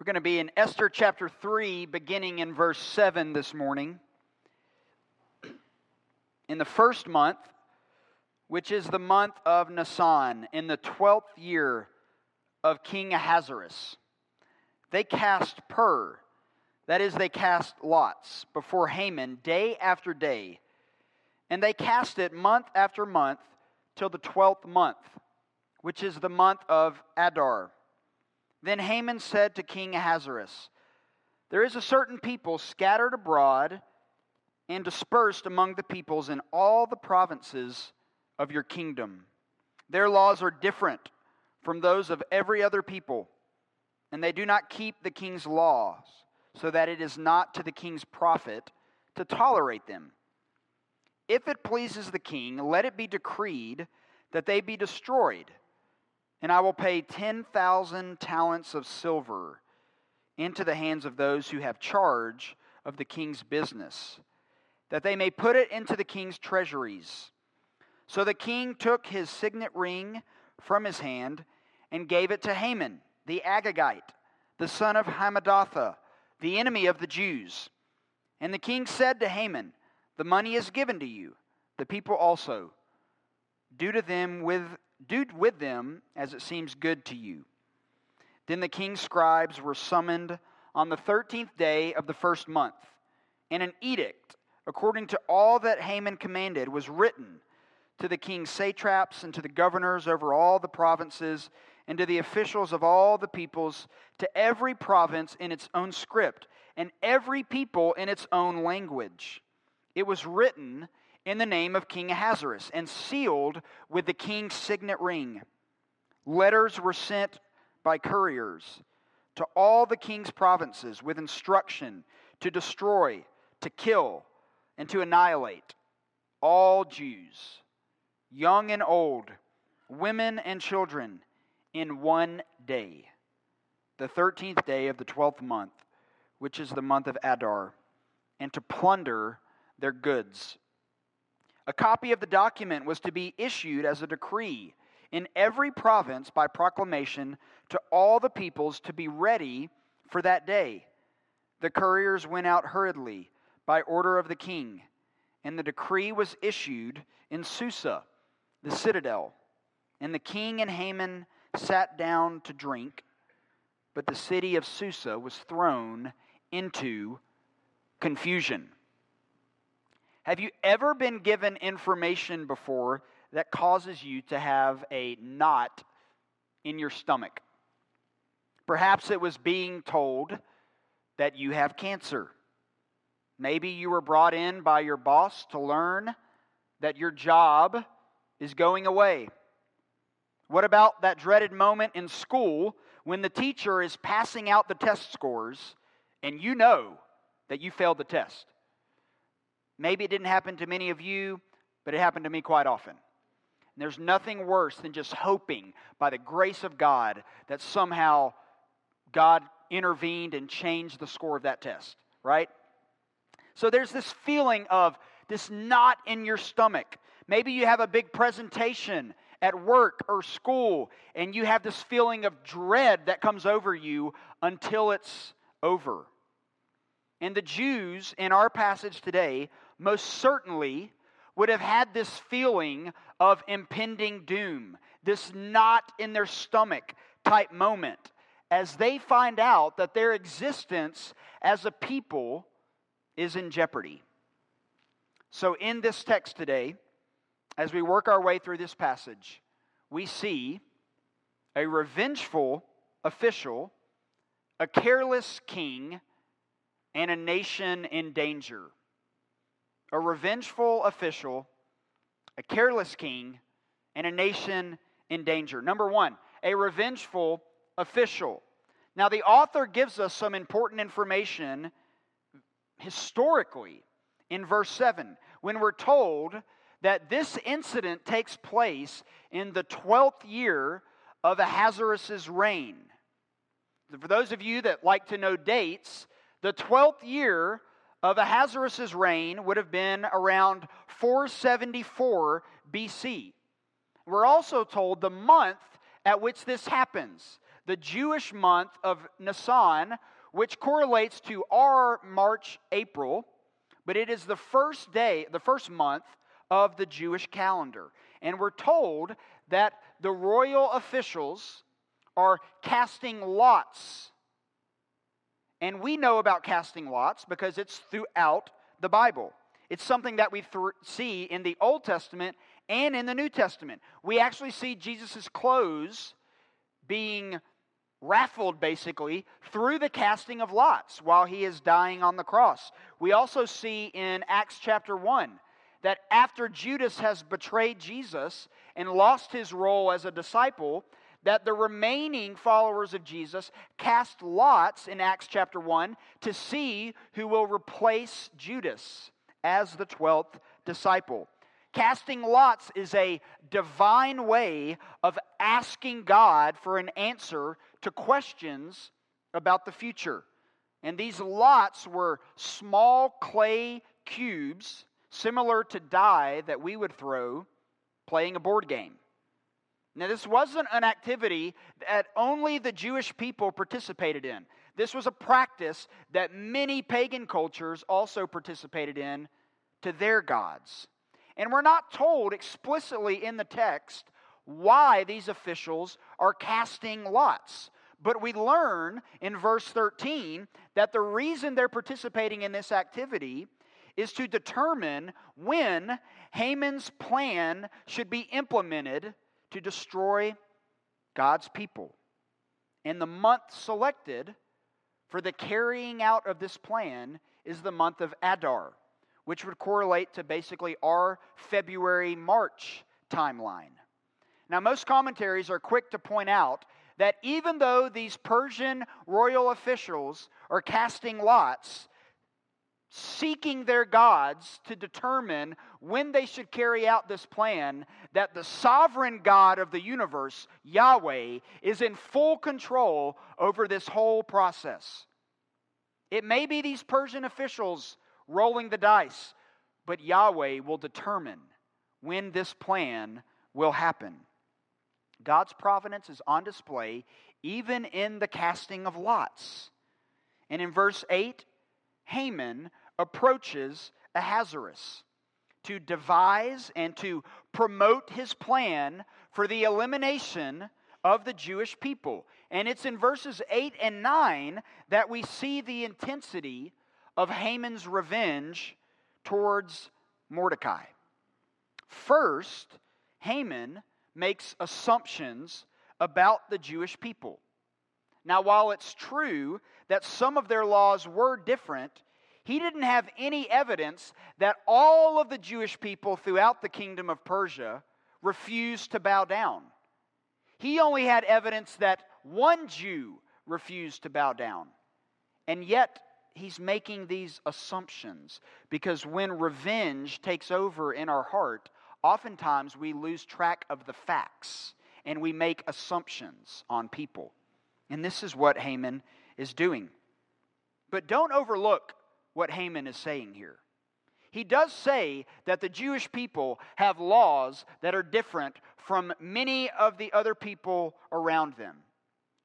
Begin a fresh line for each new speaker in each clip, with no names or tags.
We're going to be in Esther chapter 3, beginning in verse 7 this morning. In the first month, which is the month of Nisan, in the 12th year of King Ahasuerus, they cast pur, that is, they cast lots, before Haman day after day. And they cast it month after month till the 12th month, which is the month of Adar then Haman said to King Ahasuerus, There is a certain people scattered abroad and dispersed among the peoples in all the provinces of your kingdom. Their laws are different from those of every other people, and they do not keep the king's laws, so that it is not to the king's profit to tolerate them. If it pleases the king, let it be decreed that they be destroyed and I will pay 10,000 talents of silver into the hands of those who have charge of the king's business, that they may put it into the king's treasuries. So the king took his signet ring from his hand and gave it to Haman, the Agagite, the son of Hammedatha, the enemy of the Jews. And the king said to Haman, The money is given to you, the people also. Do to them with do with them as it seems good to you. Then the king's scribes were summoned on the thirteenth day of the first month, and an edict, according to all that Haman commanded, was written to the king's satraps and to the governors over all the provinces and to the officials of all the peoples, to every province in its own script, and every people in its own language. It was written in the name of King Ahasuerus and sealed with the king's signet ring. Letters were sent by couriers to all the king's provinces with instruction to destroy, to kill, and to annihilate all Jews, young and old, women and children, in one day, the 13th day of the 12th month, which is the month of Adar, and to plunder their goods. A copy of the document was to be issued as a decree in every province by proclamation to all the peoples to be ready for that day. The couriers went out hurriedly by order of the king, and the decree was issued in Susa, the citadel. And the king and Haman sat down to drink, but the city of Susa was thrown into confusion. Have you ever been given information before that causes you to have a knot in your stomach? Perhaps it was being told that you have cancer. Maybe you were brought in by your boss to learn that your job is going away. What about that dreaded moment in school when the teacher is passing out the test scores and you know that you failed the test? Maybe it didn't happen to many of you, but it happened to me quite often. And there's nothing worse than just hoping by the grace of God that somehow God intervened and changed the score of that test, right? So there's this feeling of this knot in your stomach. Maybe you have a big presentation at work or school, and you have this feeling of dread that comes over you until it's over. And the Jews in our passage today most certainly would have had this feeling of impending doom, this knot in their stomach type moment, as they find out that their existence as a people is in jeopardy. So, in this text today, as we work our way through this passage, we see a revengeful official, a careless king, and a nation in danger a revengeful official, a careless king, and a nation in danger. Number one, a revengeful official. Now, the author gives us some important information historically in verse 7 when we're told that this incident takes place in the 12th year of Ahasuerus' reign. For those of you that like to know dates, the 12th year Uh, of Ahasuerus' reign would have been around 474 BC. We're also told the month at which this happens. the Jewish month of Nisan, which correlates to our March, April, but it is the first day, the first month of the Jewish calendar. And we're told that the royal officials are casting lots. And we know about casting lots because it's throughout the Bible. It's something that we th- see in the Old Testament and in the New Testament. We actually see Jesus' clothes being raffled basically through the casting of lots while he is dying on the cross. We also see in Acts chapter 1 that after Judas has betrayed Jesus and lost his role as a disciple, that the remaining followers of Jesus cast lots in Acts chapter 1 to see who will replace Judas as the 12th disciple. Casting lots is a divine way of asking God for an answer to questions about the future. And these lots were small clay cubes, similar to die that we would throw playing a board game. Now, this wasn't an activity that only the Jewish people participated in. This was a practice that many pagan cultures also participated in to their gods. And we're not told explicitly in the text why these officials are casting lots. But we learn in verse 13 that the reason they're participating in this activity is to determine when Haman's plan should be implemented to destroy God's people. And the month selected for the carrying out of this plan is the month of Adar which would correlate to basically our February March timeline. Now, most commentaries are quick to point out that even though these Persian royal officials are casting lots, seeking their gods to determine when they should carry out this plan, that the sovereign God of the universe, Yahweh, is in full control over this whole process. It may be these Persian officials rolling the dice, but Yahweh will determine when this plan will happen. God's providence is on display even in the casting of lots. And in verse 8, Haman approaches Ahasuerus to devise and to promote his plan for the elimination of the Jewish people. And it's in verses 8 and 9 that we see the intensity of Haman's revenge towards Mordecai. First, Haman makes assumptions about the Jewish people. Now, while it's true that some of their laws were different, he didn't have any evidence that all of the Jewish people throughout the kingdom of Persia refused to bow down. He only had evidence that one Jew refused to bow down. And yet, he's making these assumptions because when revenge takes over in our heart, oftentimes we lose track of the facts and we make assumptions on people. And this is what Haman is doing. But don't overlook what Haman is saying here. He does say that the Jewish people have laws that are different from many of the other people around them.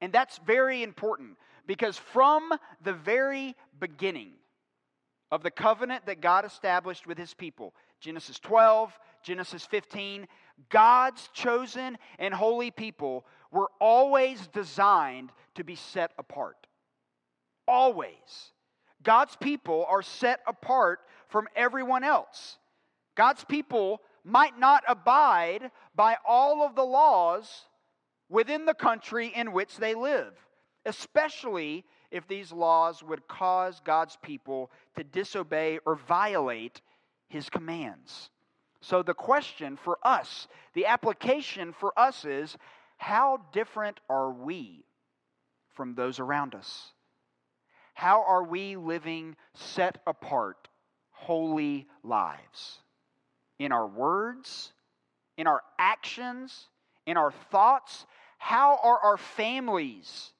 And that's very important because from the very beginning of the covenant that God established with his people, Genesis 12, Genesis 15, God's chosen and holy people were always designed to be set apart. Always. God's people are set apart from everyone else. God's people might not abide by all of the laws within the country in which they live especially if these laws would cause God's people to disobey or violate his commands. So, the question for us, the application for us is how different are we from those around us? How are we living set apart, holy lives? In our words, in our actions, in our thoughts? How are our families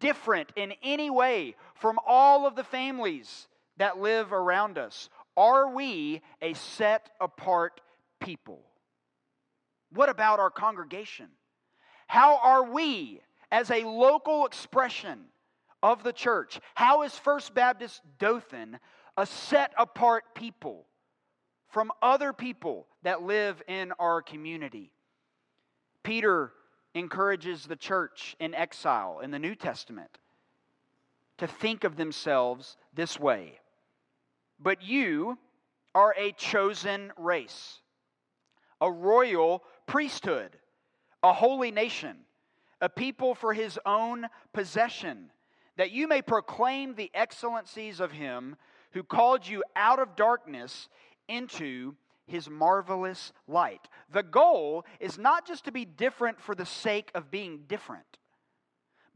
different in any way from all of the families that live around us? Are we a set apart people? What about our congregation? How are we as a local expression of the church. How is First Baptist Dothan a set apart people from other people that live in our community? Peter encourages the church in exile in the New Testament to think of themselves this way. But you are a chosen race, a royal priesthood, a holy nation, a people for his own possession, that you may proclaim the excellencies of him who called you out of darkness into his marvelous light. The goal is not just to be different for the sake of being different,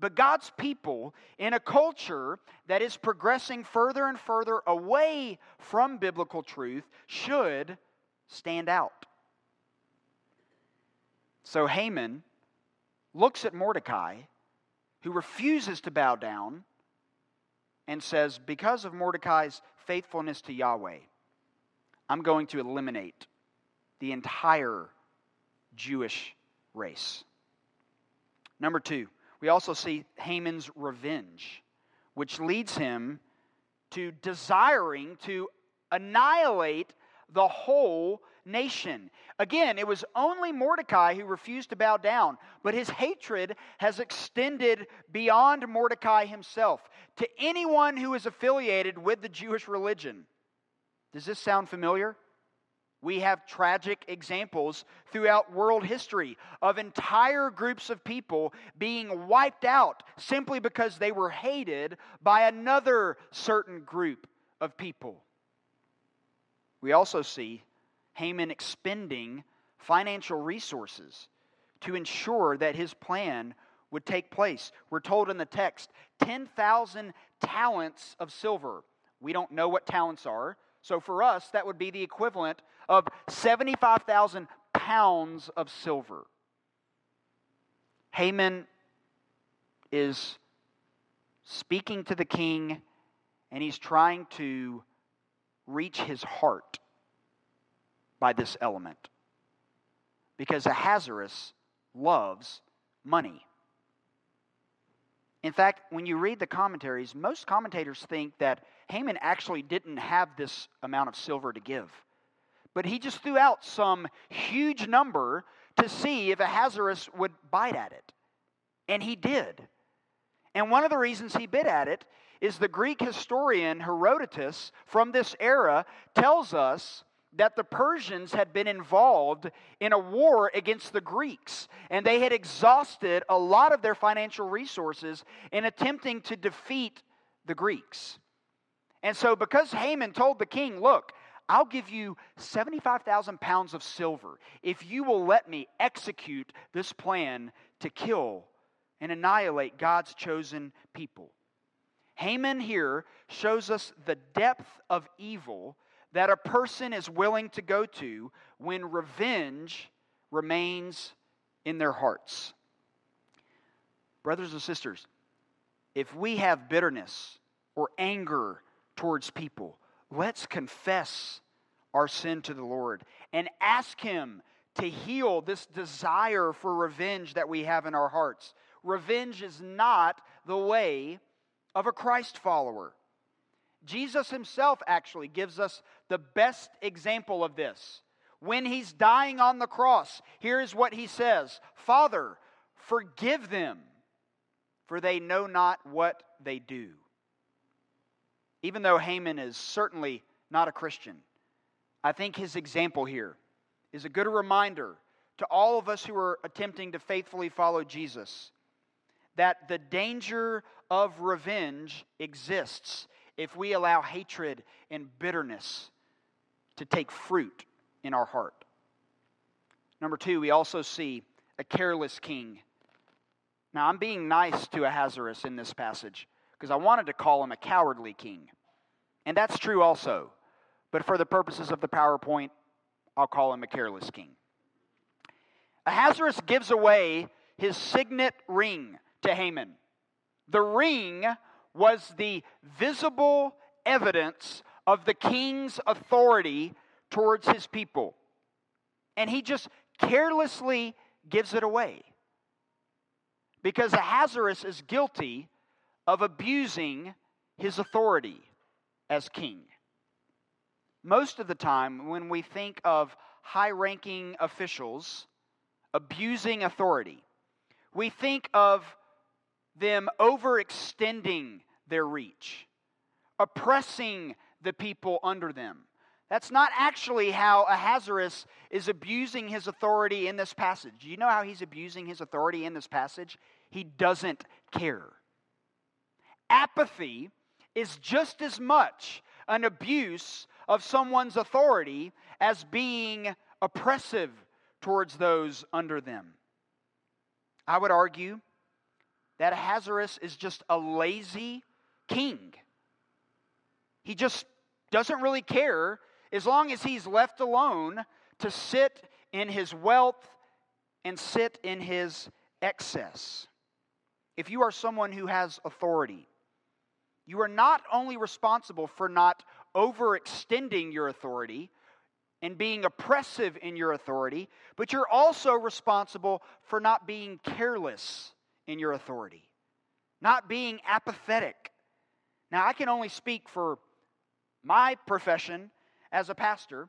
but God's people in a culture that is progressing further and further away from biblical truth should stand out. So Haman looks at Mordecai, who refuses to bow down, and says, Because of Mordecai's faithfulness to Yahweh, I'm going to eliminate the entire Jewish race. Number two, we also see Haman's revenge, which leads him to desiring to annihilate the whole nation. Again, it was only Mordecai who refused to bow down, but his hatred has extended beyond Mordecai himself to anyone who is affiliated with the Jewish religion. Does this sound familiar? We have tragic examples throughout world history of entire groups of people being wiped out simply because they were hated by another certain group of people. We also see Haman expending financial resources to ensure that his plan would take place. We're told in the text 10,000 talents of silver. We don't know what talents are. So for us, that would be the equivalent of 75,000 pounds of silver. Haman is speaking to the king and he's trying to reach his heart by this element. Because Ahasuerus loves money. In fact, when you read the commentaries, most commentators think that Haman actually didn't have this amount of silver to give. But he just threw out some huge number to see if Ahasuerus would bite at it. And he did. And one of the reasons he bit at it is the Greek historian Herodotus from this era tells us that the Persians had been involved in a war against the Greeks, and they had exhausted a lot of their financial resources in attempting to defeat the Greeks. And so, because Haman told the king, Look, I'll give you 75,000 pounds of silver if you will let me execute this plan to kill and annihilate God's chosen people. Haman here shows us the depth of evil that a person is willing to go to when revenge remains in their hearts. Brothers and sisters, if we have bitterness or anger towards people, let's confess our sin to the Lord and ask Him to heal this desire for revenge that we have in our hearts. Revenge is not the way of a Christ follower. Jesus himself actually gives us the best example of this. When he's dying on the cross, here's what he says Father, forgive them, for they know not what they do. Even though Haman is certainly not a Christian, I think his example here is a good reminder to all of us who are attempting to faithfully follow Jesus that the danger of revenge exists if we allow hatred and bitterness to take fruit in our heart. Number two, we also see a careless king. Now, I'm being nice to Ahasuerus in this passage because I wanted to call him a cowardly king. And that's true also. But for the purposes of the PowerPoint, I'll call him a careless king. Ahasuerus gives away his signet ring to Haman. The ring was the visible evidence of the king's authority towards his people. And he just carelessly gives it away. because Ahasuerus is guilty of abusing his authority as king. Most of the time, when we think of high ranking officials abusing authority, we think of them overextending their reach, oppressing the people under them. That's not actually how Ahasuerus is abusing his authority in this passage. Do you know how he's abusing his authority in this passage? He doesn't care. Apathy is just as much an abuse of someone's authority as being oppressive towards those under them. I would argue that Ahasuerus is just a lazy king. He just doesn't really care as long as he's left alone to sit in his wealth and sit in his excess. If you are someone who has authority, you are not only responsible for not overextending your authority and being oppressive in your authority, but you're also responsible for not being careless in your authority, not being apathetic. Now, I can only speak for my profession as a pastor,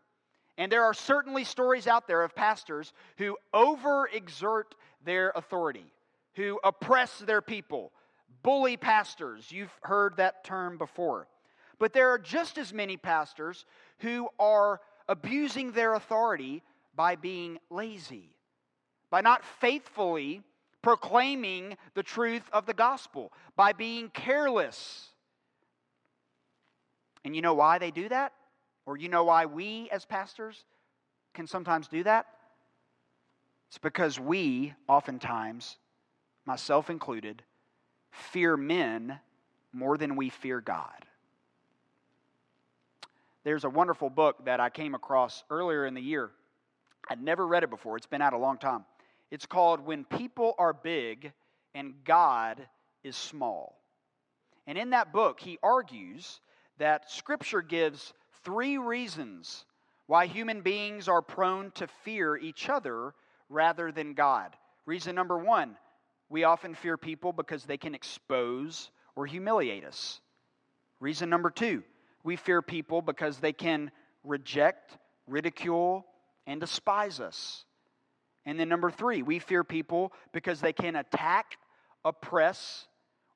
and there are certainly stories out there of pastors who overexert their authority, who oppress their people, bully pastors. You've heard that term before. But there are just as many pastors who are abusing their authority by being lazy, by not faithfully proclaiming the truth of the gospel, by being careless. And you know why they do that? Or you know why we as pastors can sometimes do that? It's because we, oftentimes, myself included, fear men more than we fear God. There's a wonderful book that I came across earlier in the year. I'd never read it before, it's been out a long time. It's called When People Are Big and God is Small. And in that book, he argues that Scripture gives three reasons why human beings are prone to fear each other rather than God. Reason number one we often fear people because they can expose or humiliate us. Reason number two we fear people because they can reject, ridicule, and despise us. And then number three, we fear people because they can attack, oppress,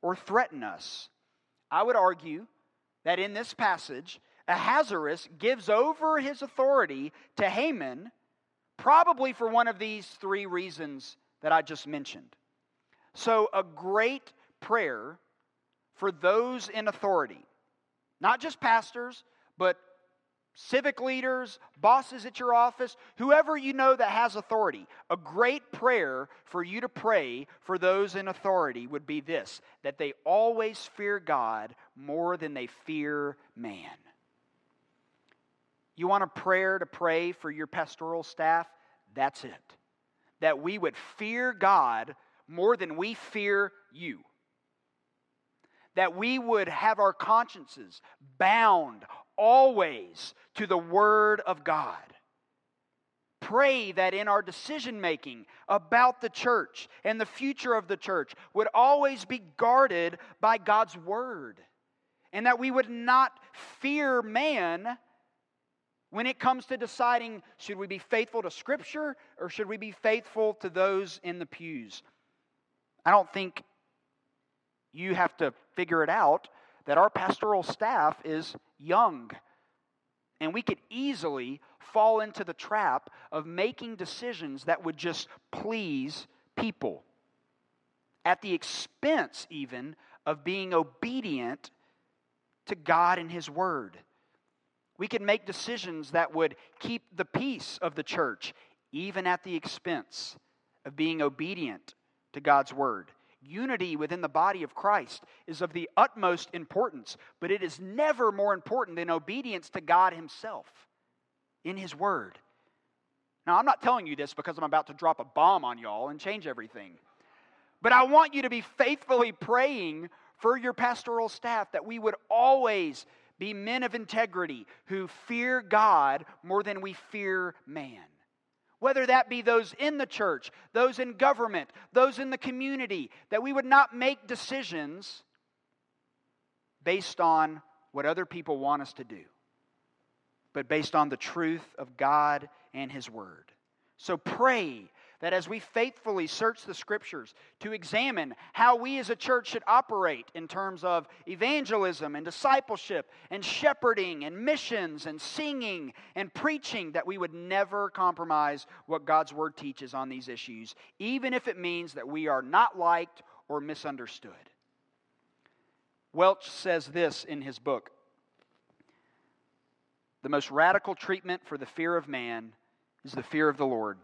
or threaten us. I would argue that in this passage, Ahasuerus gives over his authority to Haman, probably for one of these three reasons that I just mentioned. So, a great prayer for those in authority, not just pastors, but civic leaders, bosses at your office, whoever you know that has authority, a great prayer for you to pray for those in authority would be this that they always fear God more than they fear man. You want a prayer to pray for your pastoral staff? That's it. That we would fear God more than we fear you that we would have our consciences bound always to the Word of God. Pray that in our decision making about the church and the future of the church would always be guarded by God's Word. And that we would not fear man when it comes to deciding should we be faithful to Scripture or should we be faithful to those in the pews. I don't think you have to figure it out that our pastoral staff is young. And we could easily fall into the trap of making decisions that would just please people at the expense, even, of being obedient to God and His Word. We could make decisions that would keep the peace of the church, even at the expense of being obedient to God's Word. Unity within the body of Christ is of the utmost importance, but it is never more important than obedience to God Himself in His Word. Now, I'm not telling you this because I'm about to drop a bomb on y'all and change everything, but I want you to be faithfully praying for your pastoral staff that we would always be men of integrity who fear God more than we fear man. Whether that be those in the church, those in government, those in the community, that we would not make decisions based on what other people want us to do, but based on the truth of God and His Word. So pray that as we faithfully search the scriptures to examine how we as a church should operate in terms of evangelism and discipleship and shepherding and missions and singing and preaching, that we would never compromise what God's word teaches on these issues, even if it means that we are not liked or misunderstood. Welch says this in his book The most radical treatment for the fear of man is the fear of the Lord.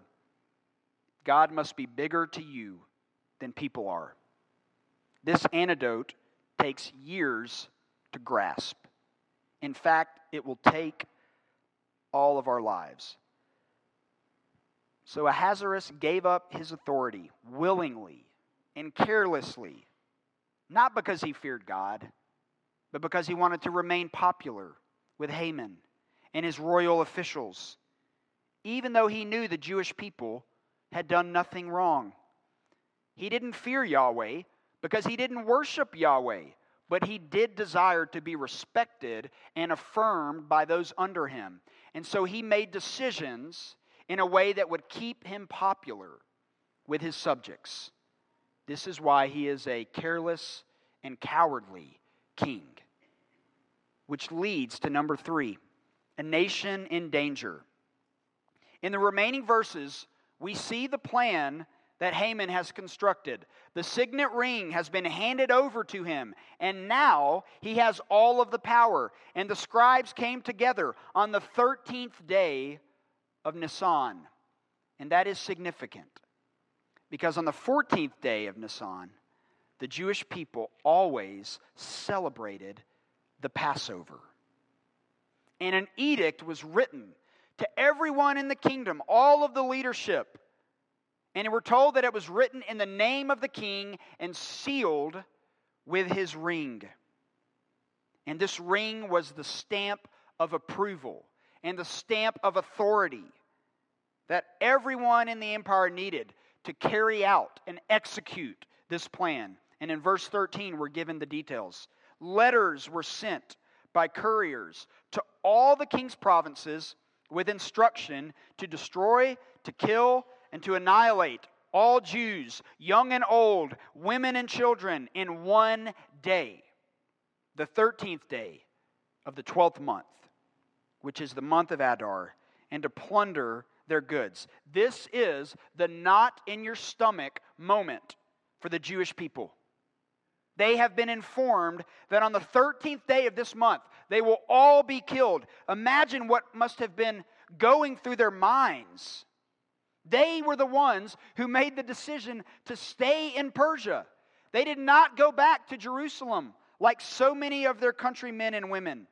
God must be bigger to you than people are. This antidote takes years to grasp. In fact, it will take all of our lives. So Ahasuerus gave up his authority willingly and carelessly, not because he feared God, but because he wanted to remain popular with Haman and his royal officials, even though he knew the Jewish people had done nothing wrong. He didn't fear Yahweh because he didn't worship Yahweh, but he did desire to be respected and affirmed by those under him. And so he made decisions in a way that would keep him popular with his subjects. This is why he is a careless and cowardly king. Which leads to number three a nation in danger. In the remaining verses, we see the plan that Haman has constructed. The signet ring has been handed over to him, and now he has all of the power. And the scribes came together on the 13th day of Nisan. And that is significant because on the 14th day of Nisan, the Jewish people always celebrated the Passover. And an edict was written to everyone in the kingdom, all of the leadership. And we're told that it was written in the name of the king and sealed with his ring. And this ring was the stamp of approval and the stamp of authority that everyone in the empire needed to carry out and execute this plan. And in verse 13, we're given the details. Letters were sent by couriers to all the king's provinces with instruction to destroy, to kill, and to annihilate all Jews, young and old, women and children, in one day, the 13th day of the 12th month, which is the month of Adar, and to plunder their goods. This is the knot in your stomach moment for the Jewish people. They have been informed that on the 13th day of this month, they will all be killed. Imagine what must have been going through their minds. They were the ones who made the decision to stay in Persia. They did not go back to Jerusalem like so many of their countrymen and women.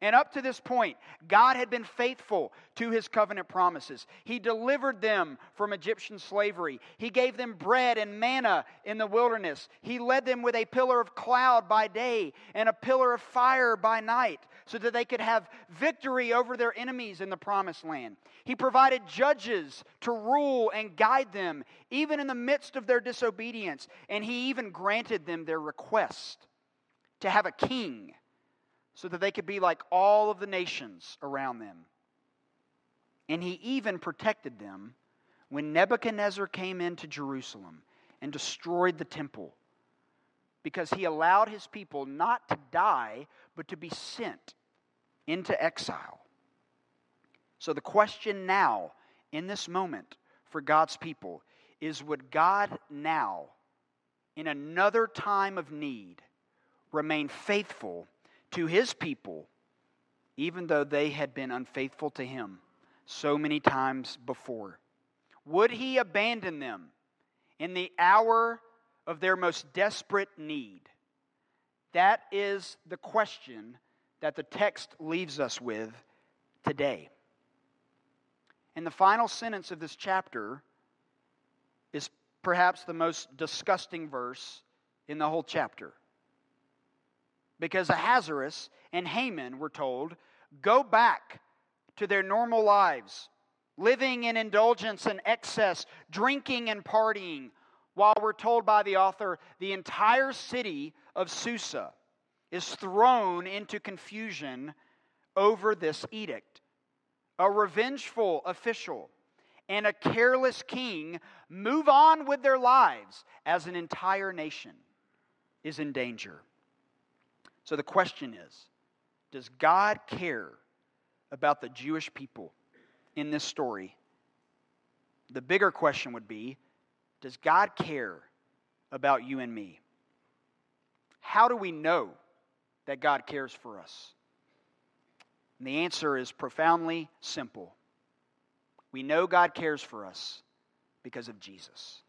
And up to this point, God had been faithful to his covenant promises. He delivered them from Egyptian slavery. He gave them bread and manna in the wilderness. He led them with a pillar of cloud by day and a pillar of fire by night so that they could have victory over their enemies in the promised land. He provided judges to rule and guide them, even in the midst of their disobedience. And he even granted them their request to have a king so that they could be like all of the nations around them. And he even protected them when Nebuchadnezzar came into Jerusalem and destroyed the temple because he allowed his people not to die, but to be sent into exile. So, the question now, in this moment, for God's people is would God now, in another time of need, remain faithful to his people, even though they had been unfaithful to him so many times before? Would he abandon them in the hour of their most desperate need? That is the question that the text leaves us with today. And the final sentence of this chapter is perhaps the most disgusting verse in the whole chapter because Ahasuerus and Haman were told, Go back to their normal lives. living in indulgence and excess, drinking and partying, while we're told by the author the entire city of Susa is thrown into confusion over this edict. A revengeful official and a careless king move on with their lives as an entire nation is in danger. So the question is Does God care about the Jewish people in this story? The bigger question would be Does God care about you and me? How do we know that God cares for us? And the answer is profoundly simple. We know God cares for us because of Jesus.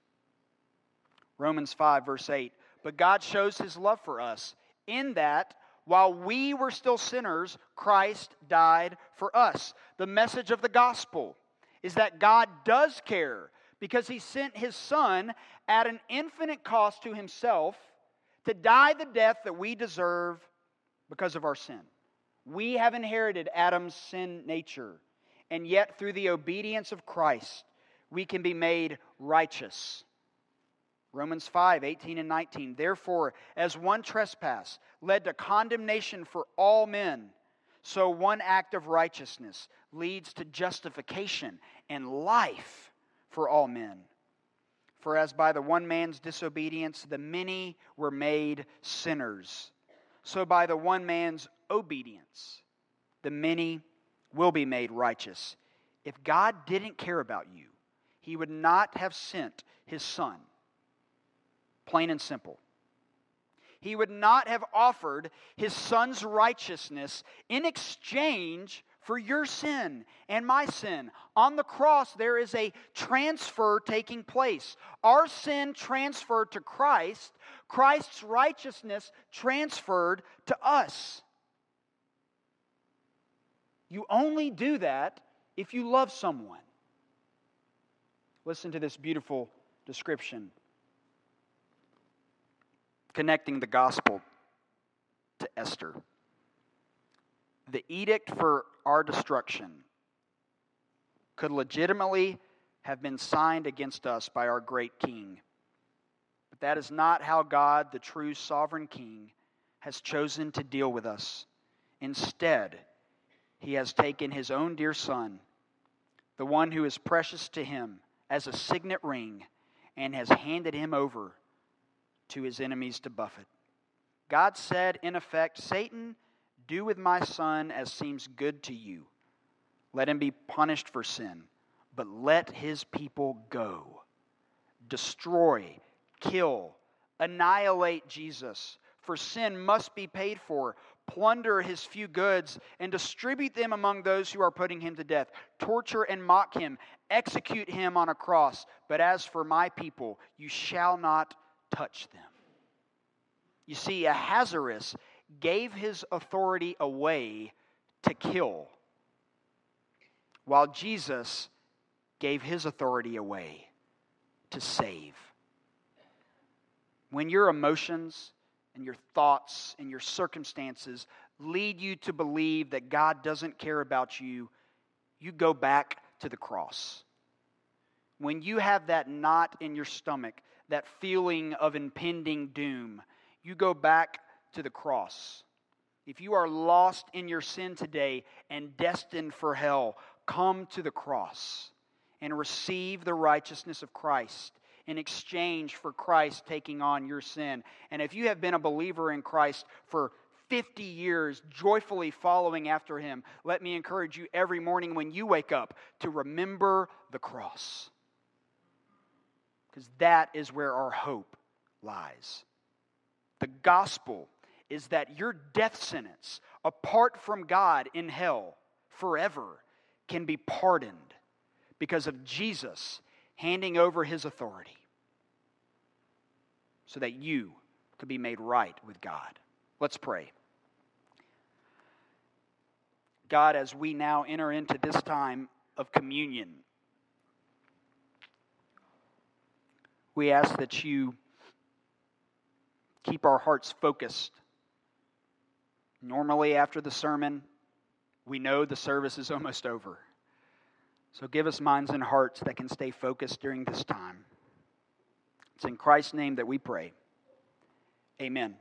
Romans 5, verse 8. But God shows his love for us in that while we were still sinners, Christ died for us. The message of the gospel is that God does care because he sent his son at an infinite cost to himself to die the death that we deserve because of our sin. We have inherited Adam's sin nature, and yet through the obedience of Christ, we can be made righteous. Romans 5, 18 and 19. Therefore, as one trespass led to condemnation for all men, so one act of righteousness leads to justification and life for all men. For as by the one man's disobedience the many were made sinners, so by the one man's obedience the many will be made righteous. If God didn't care about you, he would not have sent his son. Plain and simple. He would not have offered his son's righteousness in exchange for your sin and my sin. On the cross, there is a transfer taking place. Our sin transferred to Christ, Christ's righteousness transferred to us. You only do that if you love someone. Listen to this beautiful description connecting the gospel to Esther. The edict for our destruction could legitimately have been signed against us by our great king. But that is not how God, the true sovereign king, has chosen to deal with us. Instead, he has taken his own dear son, the one who is precious to him, as a signet ring, and has handed him over to his enemies to buffet. God said, in effect, Satan, do with my son as seems good to you. Let him be punished for sin, but let his people go. Destroy, kill, annihilate Jesus, for sin must be paid for. Plunder his few goods and distribute them among those who are putting him to death. Torture and mock him. Execute him on a cross. But as for my people, you shall not touch them. You see, Ahasuerus gave his authority away to kill, while Jesus gave his authority away to save. When your emotions and your thoughts and your circumstances lead you to believe that God doesn't care about you, you go back to the cross. When you have that knot in your stomach that feeling of impending doom, you go back to the cross. If you are lost in your sin today and destined for hell, come to the cross and receive the righteousness of Christ in exchange for Christ taking on your sin. And if you have been a believer in Christ for 50 years, joyfully following after him, let me encourage you every morning when you wake up to remember the cross because that is where our hope lies. The gospel is that your death sentence, apart from God in hell forever, can be pardoned because of Jesus handing over his authority so that you could be made right with God. Let's pray. God, as we now enter into this time of communion, we ask that you keep our hearts focused. Normally, after the sermon, we know the service is almost over. So give us minds and hearts that can stay focused during this time. It's in Christ's name that we pray. Amen.